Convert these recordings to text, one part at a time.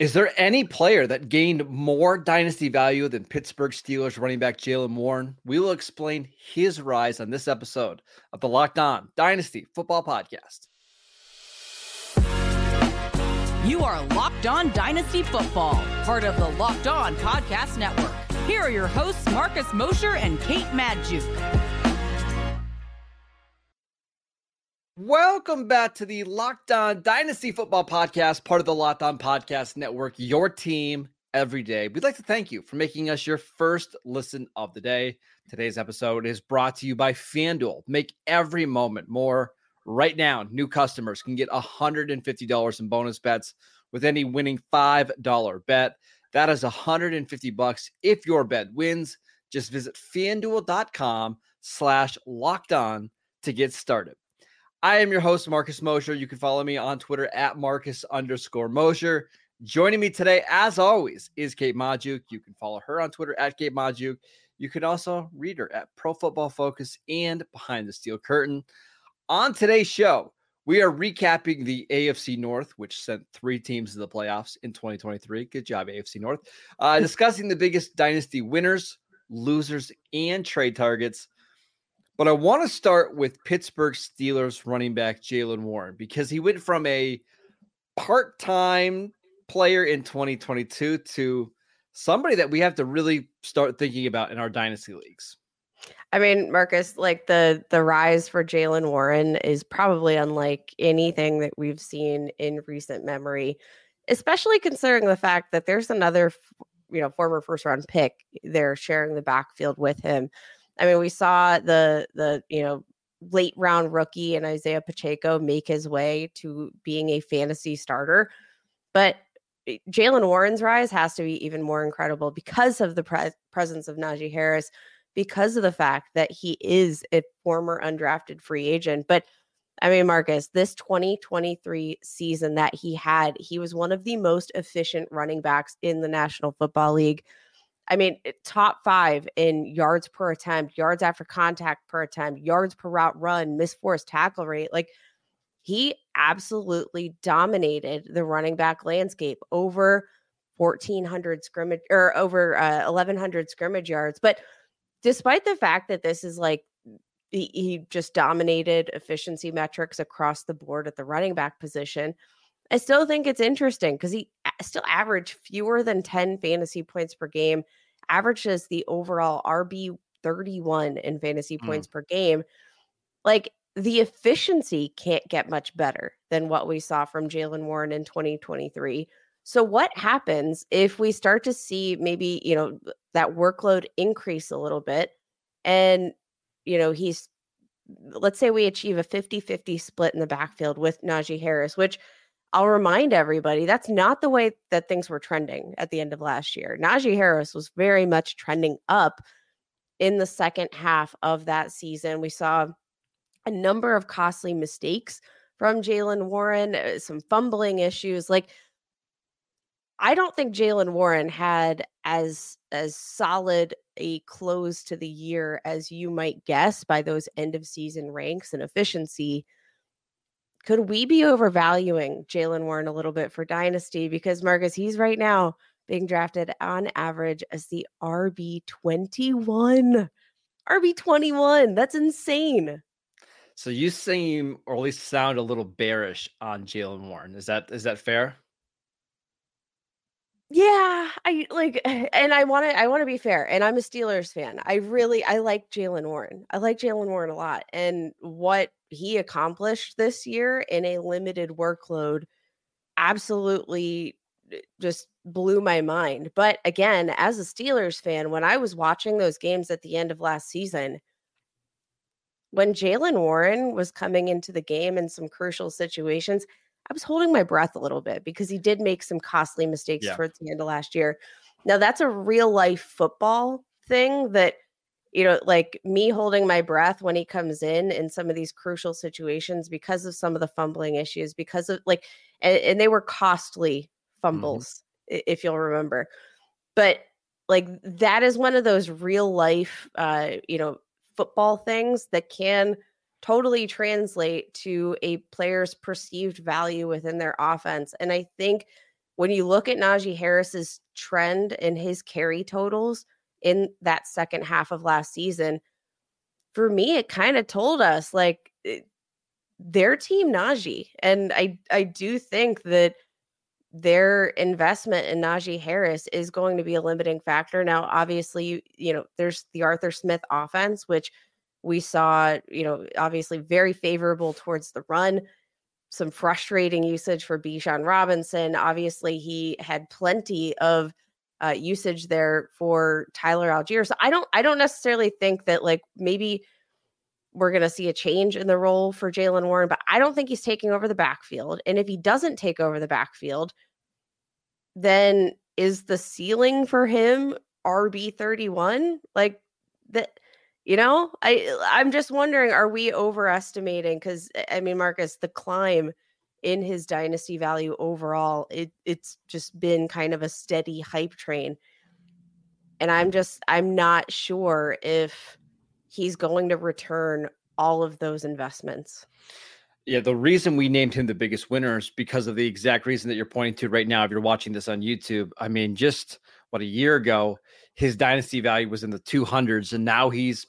Is there any player that gained more dynasty value than Pittsburgh Steelers running back Jaylen Warren? We will explain his rise on this episode of the Locked On Dynasty Football Podcast. You are Locked On Dynasty Football, part of the Locked On Podcast Network. Here are your hosts, Marcus Mosher and Kate Magdziuk. Welcome back to the Locked On Dynasty Football Podcast, part of the Locked On Podcast Network, your team every day. We'd like to thank you for making us your first listen of the day. Today's episode is brought to you by FanDuel. Make every moment more. Right now, new customers can get $150 in bonus bets with any winning $5 bet. That is 150 bucks if your bet wins. Just visit fanduel.com slash locked on to get started. I am your host, Marcus Mosher. You can follow me on Twitter at Marcus underscore Mosher. Joining me today, as always, is Kate Magdziuk. You can follow her on Twitter at Kate Magdziuk. You can also read her at Pro Football Focus and Behind the Steel Curtain. On today's show, we are recapping the AFC North, which sent three teams to the playoffs in 2023. Good job, AFC North. Uh, discussing the biggest dynasty winners, losers, and trade targets. But I want to start with Pittsburgh Steelers running back Jaylen Warren because he went from a part time player in 2022 to somebody that we have to really start thinking about in our dynasty leagues. I mean, Marcus, like the the rise for Jaylen Warren is probably unlike anything that we've seen in recent memory, especially considering the fact that there's another, you know, former first round pick there sharing the backfield with him. I mean, we saw the the you know late round rookie and Isaiah Pacheco make his way to being a fantasy starter, but eh, Jaylen Warren's rise has to be even more incredible because of the pre- presence of Najee Harris, because of the fact that he is a former undrafted free agent. But I mean, Marcus, this 2023 season that he had, he was one of the most efficient running backs in the National Football League. I mean, top five in yards per attempt, yards after contact per attempt, yards per route run, missed force tackle rate. Like he absolutely dominated the running back landscape over 1400 scrimmage or over uh, 1100 scrimmage yards. But despite the fact that this is like he, he just dominated efficiency metrics across the board at the running back position. I still think it's interesting because he still averaged fewer than 10 fantasy points per game, averages the overall RB 31 in fantasy mm. points per game. Like the efficiency can't get much better than what we saw from Jaylen Warren in 2023. So what happens if we start to see maybe, you know, that workload increase a little bit and you know, he's let's say we achieve a 50-50 split in the backfield with Najee Harris, which I'll remind everybody that's not the way that things were trending at the end of last year. Najee Harris was very much trending up in the second half of that season. We saw a number of costly mistakes from Jaylen Warren, uh, some fumbling issues. Like, I don't think Jaylen Warren had as as solid a close to the year as you might guess by those end of season ranks and efficiency could we be overvaluing Jaylen Warren a little bit for Dynasty? Because Marcus, he's right now being drafted on average as the RB21. RB21. That's insane. So you seem or at least sound a little bearish on Jaylen Warren. Is that is that fair? Yeah, I like eh, and I want to I want to be fair. And I'm a Steelers fan. I really I like Jaylen Warren. I like Jaylen Warren a lot. And what he accomplished this year in a limited workload absolutely eh, just blew my mind. But again, as a Steelers fan, when I was watching those games at the end of last season, when Jaylen Warren was coming into the game in some crucial situations, I was holding my breath a little bit because he did make some costly mistakes yeah. towards the end of last year. Now, that's a real life football thing that you know, like me holding my breath when he comes in in some of these crucial situations because of some of the fumbling issues, because of like, and, and they were costly mm-hmm. fumbles, mm-hmm. if you'll remember. But like, that is one of those real life, uh, you know, football things that can totally translate to a player's perceived value within their offense. And I think when you look at Najee Harris's trend and his carry totals in that second half of last season, for me, it kind of told us like their team Najee. And I I do think that their investment in Najee Harris is going to be a limiting factor. Now, obviously, you know, there's the Arthur Smith offense, which we saw, you know, obviously very favorable towards the run. Some frustrating usage for Bijan Robinson. Obviously, he had plenty of uh, usage there for Tyler Allgeier. So I don't, I don't necessarily think that like maybe we're going to see a change in the role for Jaylen Warren, but I don't think he's taking over the backfield. And if he doesn't take over the backfield, then is the ceiling for him RB 31? Like that, you know, I I'm just wondering, are we overestimating? Because I mean, Marcus, the climb in his dynasty value overall, it it's just been kind of a steady hype train. And I'm just I'm not sure if he's going to return all of those investments. Yeah, the reason we named him the biggest winner is because of the exact reason that you're pointing to right now. If you're watching this on YouTube, I mean, just what a year ago, his dynasty value was in the 200s, and now he's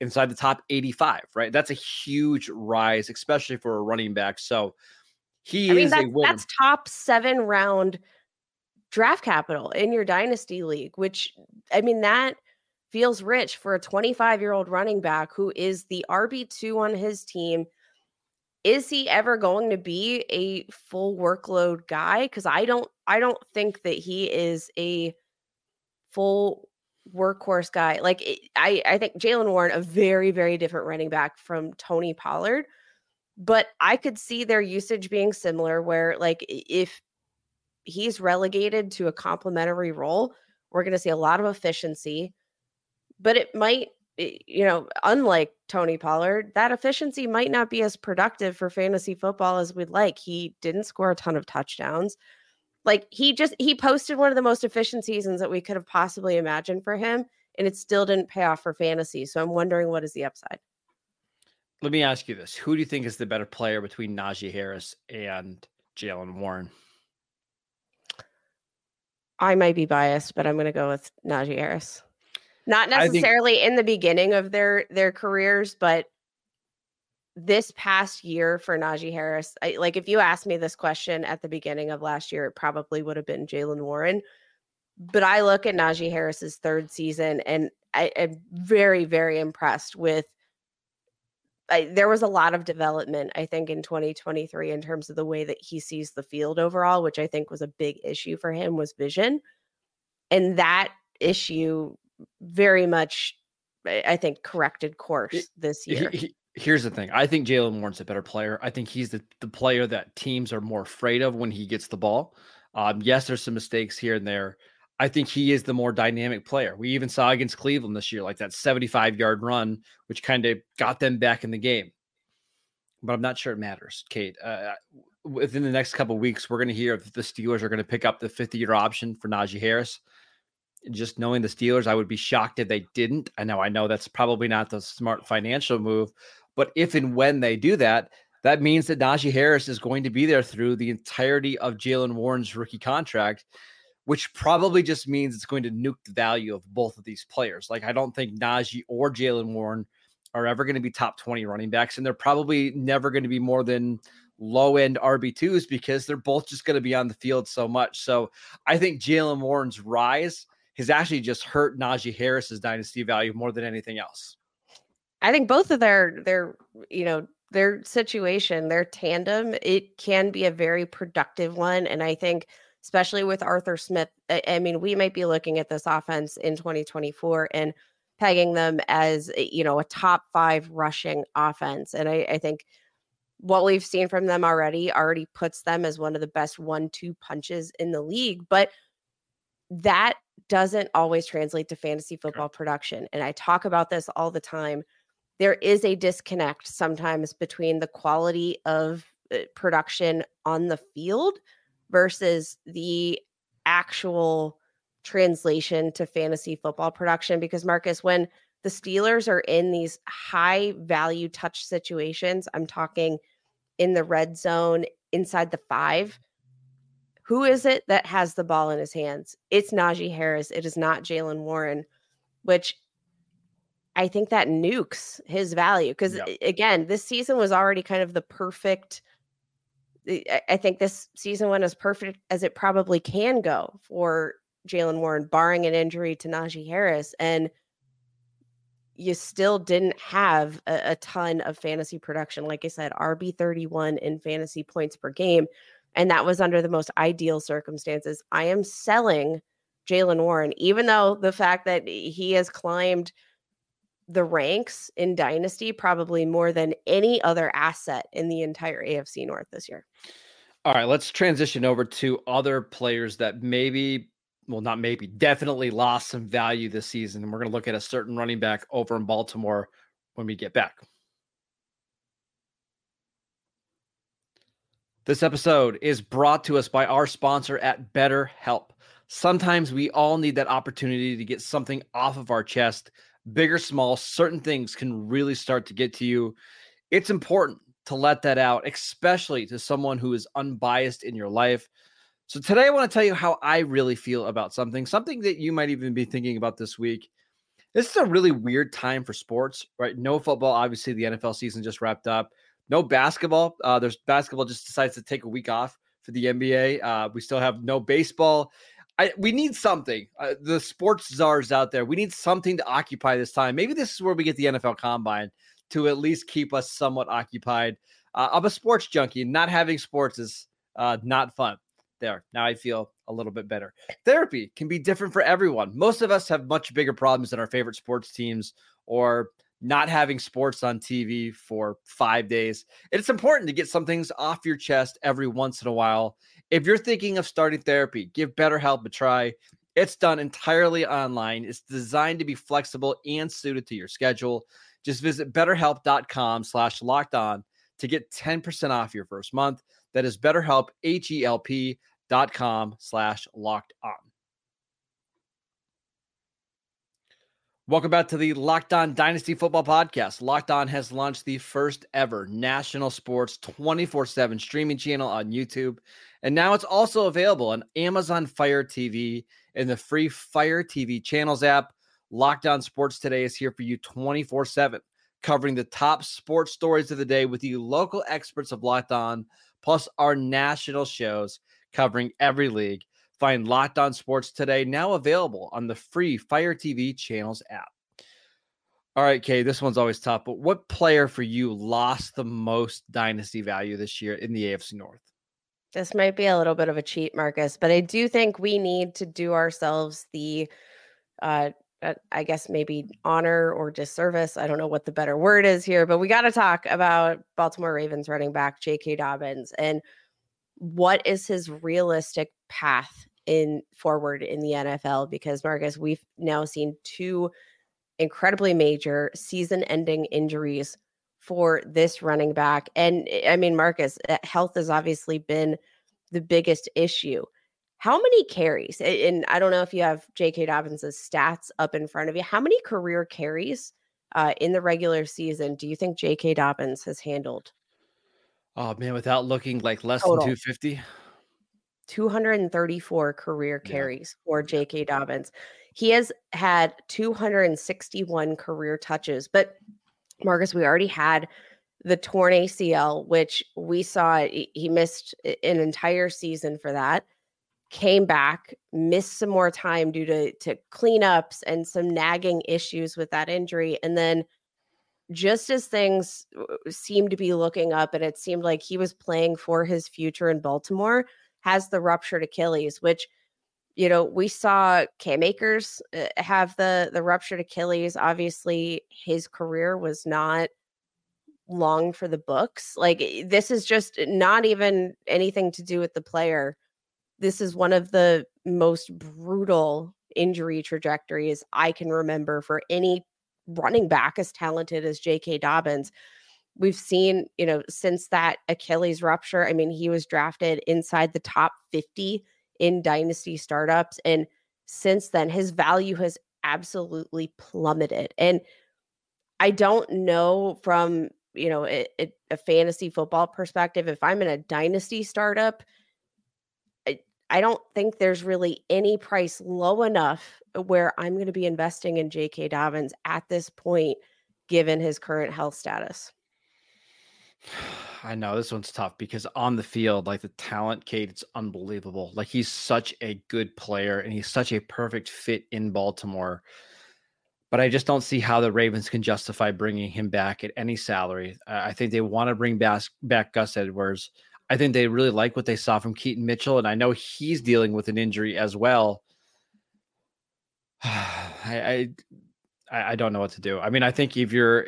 inside the top 85. Right, that's a huge rise, especially for a running back. So he I mean, is that's, a winner. That's top seven round draft capital in your dynasty league, which I mean that feels rich for a 25 year old running back who is the RB2 on his team. Is he ever going to be a full workload guy? Because I don't, I don't think that he is a full workhorse guy. Like I, I think Jaylen Warren, a very, very different running back from Tony Pollard, but I could see their usage being similar. Where like if he's relegated to a complementary role, we're going to see a lot of efficiency but it might you know, unlike Tony Pollard, that efficiency might not be as productive for fantasy football as we'd like. He didn't score a ton of touchdowns. Like he just he posted one of the most efficient seasons that we could have possibly imagined for him, and it still didn't pay off for fantasy. So I'm wondering what is the upside. Let me ask you this: Who do you think is the better player between Najee Harris and Jaylen Warren? I might be biased, but I'm going to go with Najee Harris. Not necessarily think, in the beginning of their their careers, but this past year for Najee Harris, I, like if you asked me this question at the beginning of last year, it probably would have been Jaylen Warren. But I look at Najee Harris's third season, and I am very, very impressed with. I, there was a lot of development, I think, in 2023 in terms of the way that he sees the field overall, which I think was a big issue for him was vision, and that issue very much, I think, corrected course this year. He, he, here's the thing. I think Jaylen Warren's a better player. I think he's the, the player that teams are more afraid of when he gets the ball. Um, yes, there's some mistakes here and there. I think he is the more dynamic player. We even saw against Cleveland this year, like that 75 yard run, which kind of got them back in the game. But I'm not sure it matters, Kate. Uh, within the next couple weeks, we're going to hear if the Steelers are going to pick up the 50 year option for Najee Harris just knowing the Steelers, I would be shocked if they didn't. I know, I know that's probably not the smart financial move, but if and when they do that, that means that Najee Harris is going to be there through the entirety of Jaylen Warren's rookie contract, which probably just means it's going to nuke the value of both of these players. Like, I don't think Najee or Jaylen Warren are ever going to be top 20 running backs, and they're probably never going to be more than low end RB2s because they're both just going to be on the field so much. So I think Jaylen Warren's rise has actually just hurt Najee Harris's dynasty value more than anything else. I think both of their their you know their situation, their tandem, it can be a very productive one, and I think especially with Arthur Smith, I, I mean, we might be looking at this offense in 2024 and pegging them as eh, you know a top five rushing offense, and I, I think what we've seen from them already already puts them as one of the best one-two punches in the league, but that doesn't always translate to fantasy football production. And I talk about this all the time. There is a disconnect sometimes between the quality of uh, production on the field versus the actual translation to fantasy football production. Because, Marcus, when the Steelers are in these high value touch situations, I'm talking in the red zone inside the five, Who is it that has the ball in his hands? It's Najee Harris. It is not Jaylen Warren, which I think that nukes his value because yep. again, this season was already kind of the perfect. I think this season went as perfect as it probably can go for Jaylen Warren, barring an injury to Najee Harris, and you still didn't have a, a ton of fantasy production. Like I said, RB thirty one in fantasy points per game, and that was under the most ideal circumstances. I am selling Jaylen Warren, even though the fact that he has climbed the ranks in Dynasty probably more than any other asset in the entire AFC North this year. All right, let's transition over to other players that maybe, well, not maybe, definitely lost some value this season. And we're going to look at a certain running back over in Baltimore when we get back. This episode is brought to us by our sponsor at BetterHelp. Sometimes we all need that opportunity to get something off of our chest big or small, certain things can really start to get to you. It's important to let that out, especially to someone who is unbiased in your life. So, today I want to tell you how I really feel about something, something that you might even be thinking about this week. This is a really weird time for sports, right? No football. Obviously, the NFL season just wrapped up. No basketball. Uh, there's basketball just decides to take a week off for the NBA. Uh, we still have no baseball. I, we need something. Uh, the sports czars out there, we need something to occupy this time. Maybe this is where we get the NFL Combine to at least keep us somewhat occupied. Uh, I'm a sports junkie. Not having sports is uh, not fun. There, now I feel a little bit better. Therapy can be different for everyone. Most of us have much bigger problems than our favorite sports teams or not having sports on TV for five days. It's important to get some things off your chest every once in a while. If you're thinking of starting therapy, give BetterHelp a try. It's done entirely online. It's designed to be flexible and suited to your schedule. Just visit betterhelp.com slash locked on to get 10% off your first month. That is betterhelp, H-E-L-P dot com slash locked on. Welcome back to the Locked On Dynasty Football Podcast. Locked On has launched the first ever national sports 24 7 streaming channel on YouTube. And now it's also available on Amazon Fire TV and the free Fire TV channels app. Locked On Sports Today is here for you 24 7, covering the top sports stories of the day with the local experts of Locked On, plus our national shows covering every league. Find Locked On Sports today, now available on the free Fire TV channels app. All right, Kay, this one's always tough, but what player for you lost the most dynasty value this year in the AFC North? This might be a little bit of a cheat, Marcus, but I do think we need to do ourselves the, uh, uh I guess maybe honor or disservice. I don't know what the better word is here, but we got to talk about Baltimore Ravens running back J.K. Dobbins and what is his realistic path in forward in the NFL because Marcus, we've now seen two incredibly major season-ending injuries for this running back. And eh, I mean, Marcus, eh, health has obviously been the biggest issue. How many carries? And I don't know if you have J.K. Dobbins' stats up in front of you. How many career carries uh, in the regular season do you think J.K. Dobbins has handled? Oh man, without looking like less Total. than 250. 234 career carries yeah. for J.K. Dobbins. He has had 261 career touches, but Marcus, we already had the torn ACL, which we saw he missed an entire season for that. Came back, missed some more time due to to cleanups and some nagging issues with that injury, and then just as things uh, seemed to be looking up, and it seemed like he was playing for his future in Baltimore, has the ruptured Achilles, which you know we saw Cam Akers uh, have the the ruptured Achilles. Obviously, his career was not long for the books. Like eh, this is just not even anything to do with the player. This is one of the most brutal injury trajectories I can remember for any running back as talented as J.K. Dobbins we've seen, you know, since that Achilles rupture, I mean, he was drafted inside the top 50 in dynasty startups. And since then, his value has absolutely plummeted. And I don't know from, you know, a, a fantasy football perspective, if I'm in a dynasty startup, I, I don't think there's really any price low enough where I'm going to be investing in J.K. Dobbins at this point, given his current health status. I know this one's tough because on the field, like the talent, Kate, it's unbelievable. Like he's such a good player and he's such a perfect fit in Baltimore. But I just don't see how the Ravens can justify bringing him back at any salary. I think they want to bring back, back Gus Edwards. I think they really like what they saw from Keaton Mitchell, and I know he's dealing with an injury as well. I, I I don't know what to do. I mean, I think if you're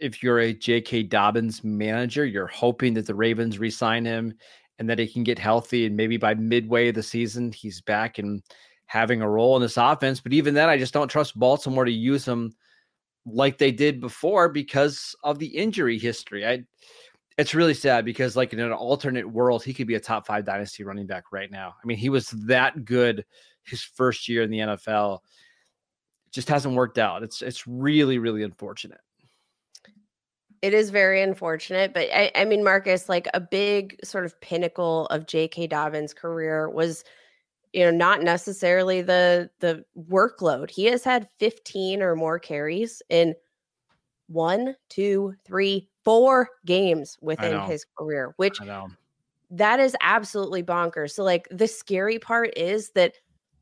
if you're a J.K. Dobbins manager, you're hoping that the Ravens resign him and that he can get healthy, and maybe by midway of the season he's back and having a role in this offense. But even then, I just don't trust Baltimore to use him like they did before because of the injury history. I it's really sad because like in an alternate world, he could be a top five dynasty running back right now. I mean, he was that good his first year in the NFL. It just hasn't worked out. It's it's really, really unfortunate. It is very unfortunate, but I, I mean, Marcus, like a big sort of pinnacle of J.K. Dobbins' career was you know not necessarily the the workload he has had 15 or more carries in one two three four games within his career, which that is absolutely bonkers. So like the scary part is that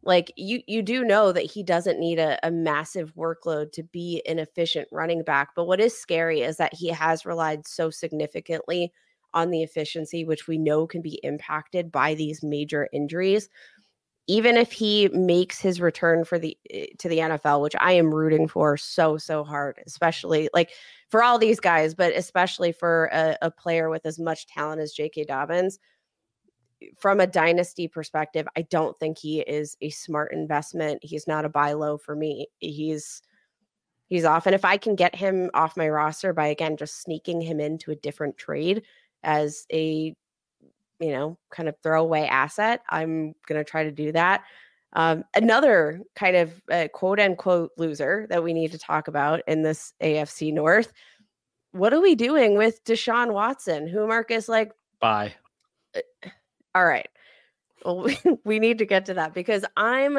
like you you do know that he doesn't need a, a massive workload to be an efficient running back. But what is scary is that he has relied so significantly on the efficiency, which we know can be impacted by these major injuries even if he makes his return for the eh, to the NFL, which I am rooting for so so hard, especially like for all these guys, but especially for a, a player with as much talent as J.K. Dobbins. From a dynasty perspective, I don't think he is a smart investment. He's not a buy low for me. He's he's off, and if I can get him off my roster by again just sneaking him into a different trade as a you know, kind of throwaway asset. I'm to try to do that. Um, another kind of uh, quote unquote loser that we need to talk about in this AFC North. What are we doing with Deshaun Watson? Who Marcus like? Bye. All right. Well, we, we need to get to that because I'm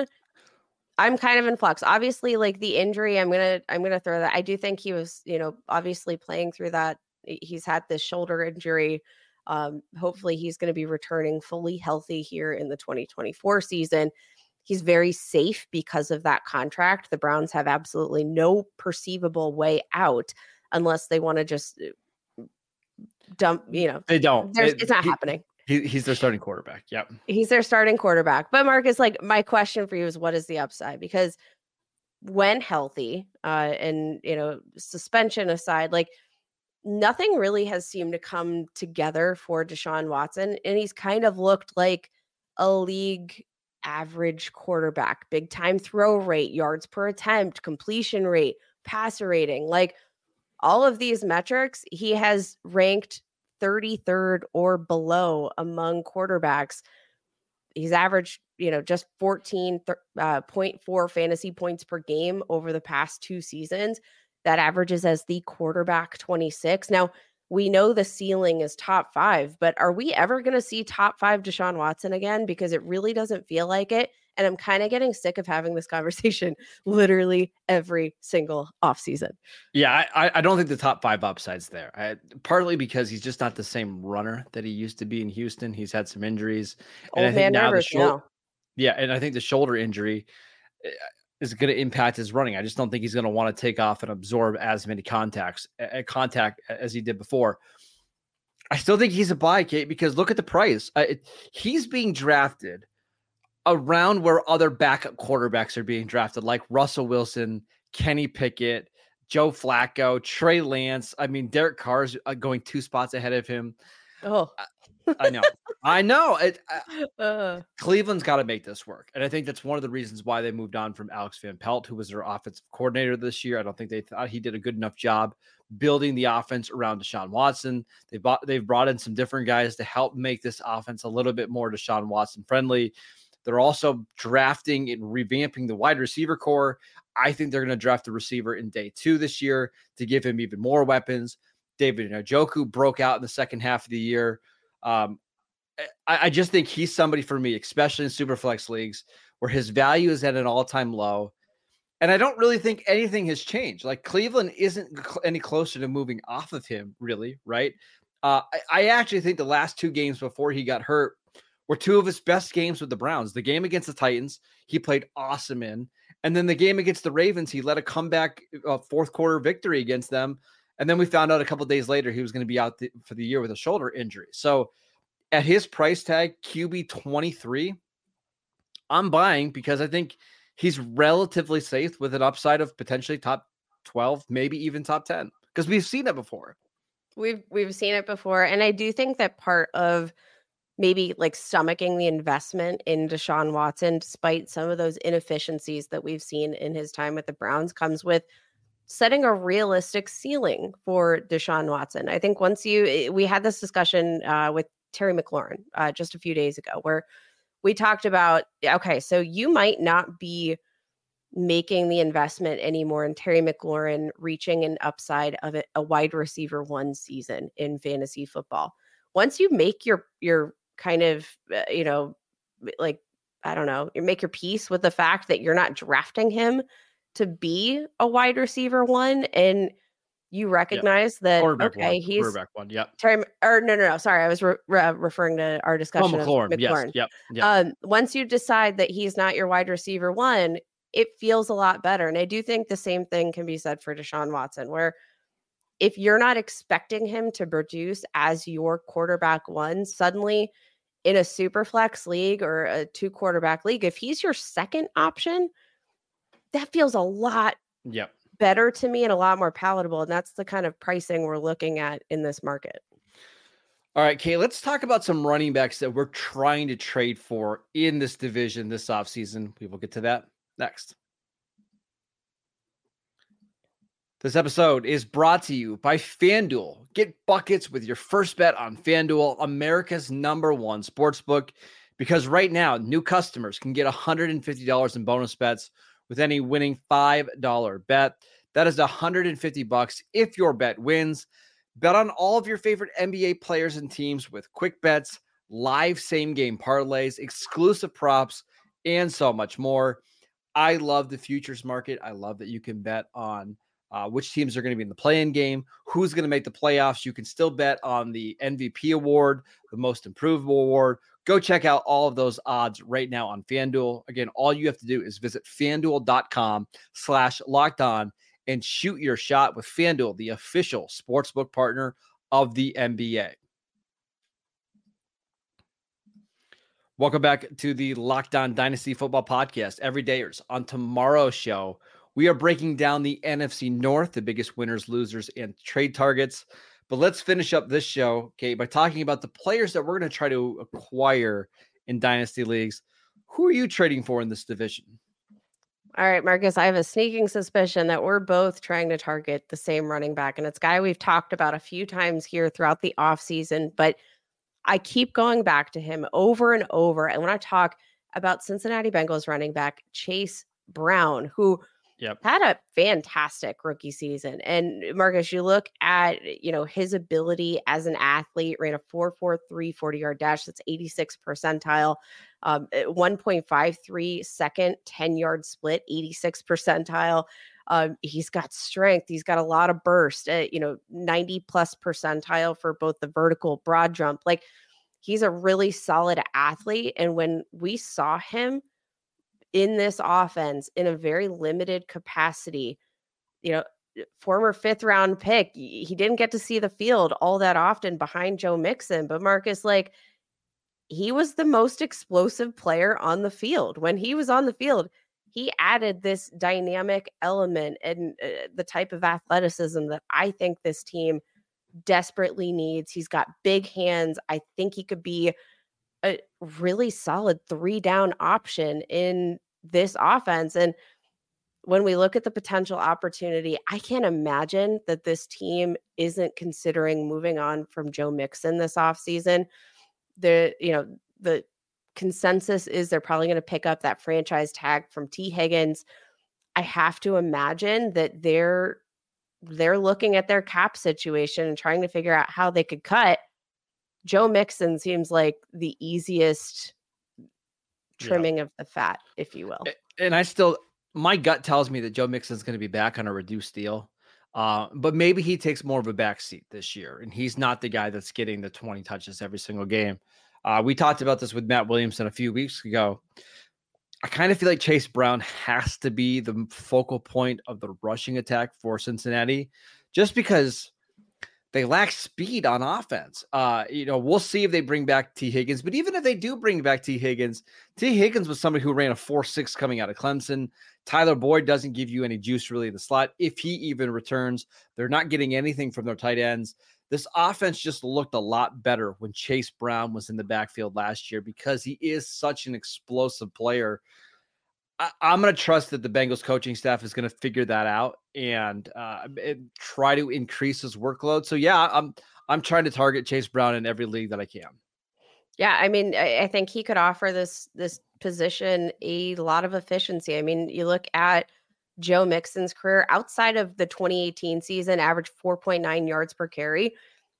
I'm kind of in flux. Obviously, like the injury, I'm gonna I'm gonna throw that. I do think he was, you know, obviously playing through that. He's had this shoulder injury um, hopefully, he's going to be returning fully healthy here in the 2024 season. He's very safe because of that contract. The Browns have absolutely no perceivable way out unless they want to just uh, dump, you know, they don't. It, it's not happening. He, he's their starting quarterback. Yep. He's their starting quarterback. But Marcus, like my question for you is what is the upside? Because when healthy, uh, and you know, suspension aside, like nothing really has seemed to come together for Deshaun Watson. And he's kind of looked like a league average quarterback, big time throw rate, yards per attempt, completion rate, passer rating. Like all of these metrics, he has ranked 33rd or below among quarterbacks. He's averaged, you know, just 14.4 uh, fantasy points per game over the past two seasons that averages as the quarterback 26. Now, we know the ceiling is top five, but are we ever going to see top five Deshaun Watson again? Because it really doesn't feel like it. And I'm kind of getting sick of having this conversation literally every single offseason. Yeah, I, I don't think the top five upsides there. I, partly because he's just not the same runner that he used to be in Houston. He's had some injuries. And Old I think now the shoulder, Yeah, and I think the shoulder injury eh, is going to impact his running. I just don't think he's going to want to take off and absorb as many contacts, a contact as he did before. I still think he's a buy, Kate, because look at the price. It, he's being drafted around where other backup quarterbacks are being drafted, like Russell Wilson, Kenny Pickett, Joe Flacco, Trey Lance. I mean, Derek Carr's uh, going two spots ahead of him. Oh, I know. I know. It, uh, uh. Cleveland's got to make this work. And I think that's one of the reasons why they moved on from Alex Van Pelt, who was their offensive coordinator this year. I don't think they thought he did a good enough job building the offense around Deshaun Watson. They bought, they've brought in some different guys to help make this offense a little bit more Deshaun Watson friendly. They're also drafting and revamping the wide receiver core. I think they're going to draft a receiver in day two this year to give him even more weapons. David Njoku broke out in the second half of the year. Um, I, I just think he's somebody for me, especially in super flex leagues where his value is at an all time low. And I don't really think anything has changed. Like Cleveland isn't any closer to moving off of him, really, right? Uh, I, I actually think the last two games before he got hurt were two of his best games with the Browns. The game against the Titans, he played awesome in. And then the game against the Ravens, he led a comeback uh, fourth quarter victory against them. And then we found out a couple days later he was going to be out for the year with a shoulder injury. So at his price tag, QB 23, I'm buying because I think he's relatively safe with an upside of potentially top 12, maybe even top 10 because we've seen it before. We've we've seen it before and I do think that part of maybe like stomaching the investment in Deshaun Watson despite some of those inefficiencies that we've seen in his time with the Browns comes with setting a realistic ceiling for Deshaun Watson. I think once you eh, we had this discussion uh, with Terry McLaurin uh, just a few days ago where we talked about okay, so you might not be making the investment anymore in Terry McLaurin reaching an upside of a, a wide receiver one season in fantasy football. Once you make your your kind of uh, you know like I don't know, you make your peace with the fact that you're not drafting him to be a wide receiver one and you recognize that okay one. he's quarterback one yep Terry or no no no sorry I was re- re- referring to our discussion oh, McLaurin, of McLaurin. Yes. Yep. yep um once you decide that he's not your wide receiver one it feels a lot better and I do think the same thing can be said for Deshaun Watson where if you're not expecting him to produce as your quarterback one suddenly in a super flex league or a two quarterback league if he's your second option that feels a lot yep better to me and a lot more palatable. And that's the kind of pricing we're looking at in this market. All right, Kay, let's talk about some running backs that we're trying to trade for in this division this offseason. We will get to that next. This episode is brought to you by FanDuel. Get buckets with your first bet on FanDuel, America's number one sports book, because right now, new customers can get $150 in bonus bets with any winning $5 bet. That is 150 bucks if your bet wins. Bet on all of your favorite NBA players and teams with quick bets, live same game parlays, exclusive props, and so much more. I love the futures market. I love that you can bet on uh, which teams are going to be in the play-in game, who's going to make the playoffs. You can still bet on the MVP award, the most improved award, Go check out all of those odds right now on FanDuel. Again, all you have to do is visit fanduel.com slash locked on and shoot your shot with FanDuel, the official sportsbook partner of the NBA. Welcome back to the Locked On Dynasty Football Podcast. Every dayers on tomorrow's show, we are breaking down the NFC North, the biggest winners, losers, and trade targets. But let's finish up this show, okay, by talking about the players that we're going to try to acquire in dynasty leagues. Who are you trading for in this division? All right, Marcus, I have a sneaking suspicion that we're both trying to target the same running back. And it's guy we've talked about a few times here throughout the offseason, but I keep going back to him over and over. And when I talk about Cincinnati Bengals running back Chase Brown, who Yep. Had a fantastic rookie season. And Marcus, you look at, you know, his ability as an athlete, ran a 4.43 40 yard dash. That's 86 percentile. Um, eh, 1.53 second 10 yard split, 86 percentile. Um, he's got strength. He's got a lot of burst, uh, you know, 90 plus percentile for both the vertical broad jump. Like he's a really solid athlete. And when we saw him, in this offense in a very limited capacity. You know, eh, former fifth round pick, he didn't get to see the field all that often behind Joe Mixon, but Marcus, like, he was the most explosive player on the field. When he was on the field, he added this dynamic element and uh, the type of athleticism that I think this team desperately needs. He's got big hands. I think he could be a really solid three down option in this offense. And when we look at the potential opportunity, I can't imagine that this team isn't considering moving on from Joe Mixon this offseason. The, you know, the consensus is they're probably going to pick up that franchise tag from Tee Higgins. I have to imagine that they're they're looking at their cap situation and trying to figure out how they could cut Joe Mixon seems like the easiest trimming yeah. of the fat, if you will. And I still, my gut tells me that Joe Mixon's going to be back on a reduced deal. Uh, but maybe he takes more of a backseat this year, and he's not the guy that's getting the 20 touches every single game. Uh, we talked about this with Matt Williamson a few weeks ago. I kind of feel like Chase Brown has to be the focal point of the rushing attack for Cincinnati, just because they lack speed on offense. Uh, you know, we'll see if they bring back Tee Higgins, but even if they do bring back Tee Higgins, Tee Higgins was somebody who ran a 4 6 coming out of Clemson. Tyler Boyd doesn't give you any juice really in the slot. If he even returns, they're not getting anything from their tight ends. This offense just looked a lot better when Chase Brown was in the backfield last year because he is such an explosive player. I, am going to trust that the Bengals coaching staff is going to figure that out and, uh, and try to increase his workload. So yeah, I'm I'm trying to target Chase Brown in every league that I can. Yeah, I mean, I, I think he could offer this this position a lot of efficiency. I mean, you look at Joe Mixon's career outside of the 2018 season, averaged 4.9 yards per carry.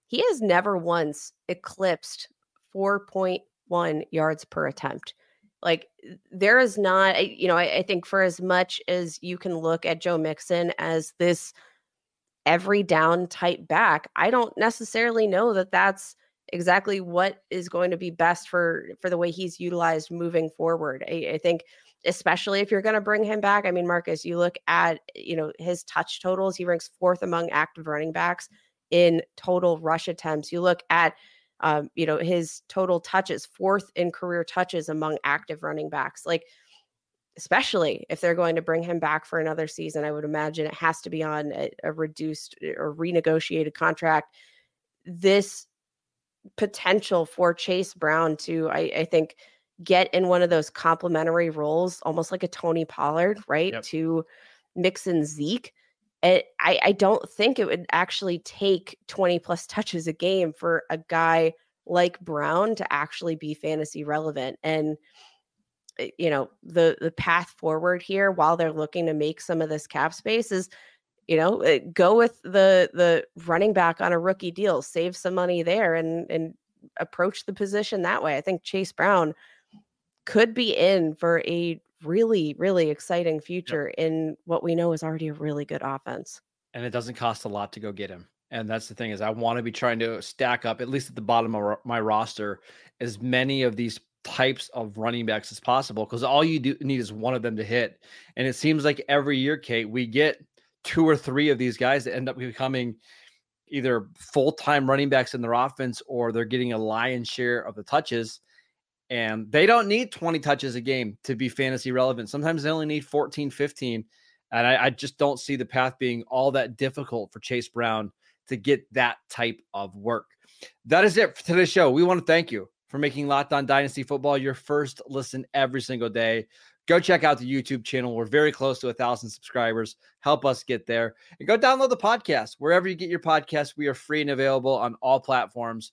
He has never once eclipsed 4.1 yards per attempt. Like there is not, you know, I, I, think for as much as you can look at Joe Mixon as this every down type back, I don't necessarily know that that's exactly what is going to be best for for the way he's utilized moving forward. I, I think especially if you're going to bring him back. I mean, Marcus, you look at, you know, his touch totals, he ranks fourth among active running backs in total rush attempts. You look at um, you know, his total touches, fourth in career touches among active running backs. Like, especially if they're going to bring him back for another season, I would imagine it has to be on a, a reduced eh, or renegotiated contract. This potential for Chase Brown to, I, I think, get in one of those complementary roles, almost like a Tony Pollard, right? Yep. To and Zeke it, I, I don't think it would actually take 20 plus touches a game for a guy like Brown to actually be fantasy relevant. And eh, you know, the the path forward here while they're looking to make some of this cap space is you know, eh, go with the the running back on a rookie deal, save some money there and and approach the position that way. I think Chase Brown could be in for a really, really exciting future yep. in what we know is already a really good offense. And it doesn't cost a lot to go get him. And that's the thing is I want to be trying to stack up at least at the bottom of my roster as many of these types of running backs as possible because all you do need is one of them to hit. And it seems like every year, Kate, we get two or three of these guys that end up becoming either full-time running backs in their offense or they're getting a lion's share of the touches and they don't need 20 touches a game to be fantasy relevant. Sometimes they only need 14, 15. And I, I, just don't see the path being all that difficult for Chase Brown to get that type of work. That is it for today's show. We want to thank you for making Locked On Dynasty Football your first listen every single day. Go check out the YouTube channel. We're very close to a thousand subscribers. Help us get there. And go download the podcast. Wherever you get your podcast, we are free and available on all platforms.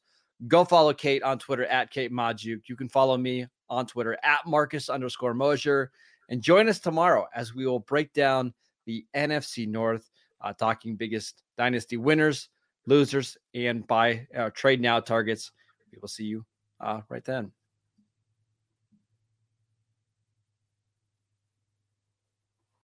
Go follow Kate on Twitter at Kate Magdziuk. You can follow me on Twitter at Marcus underscore Mosher. And join us tomorrow as we will break down the NFC North, uh, talking biggest dynasty winners, losers, and buy uh, trade now targets. We will see you uh, right then.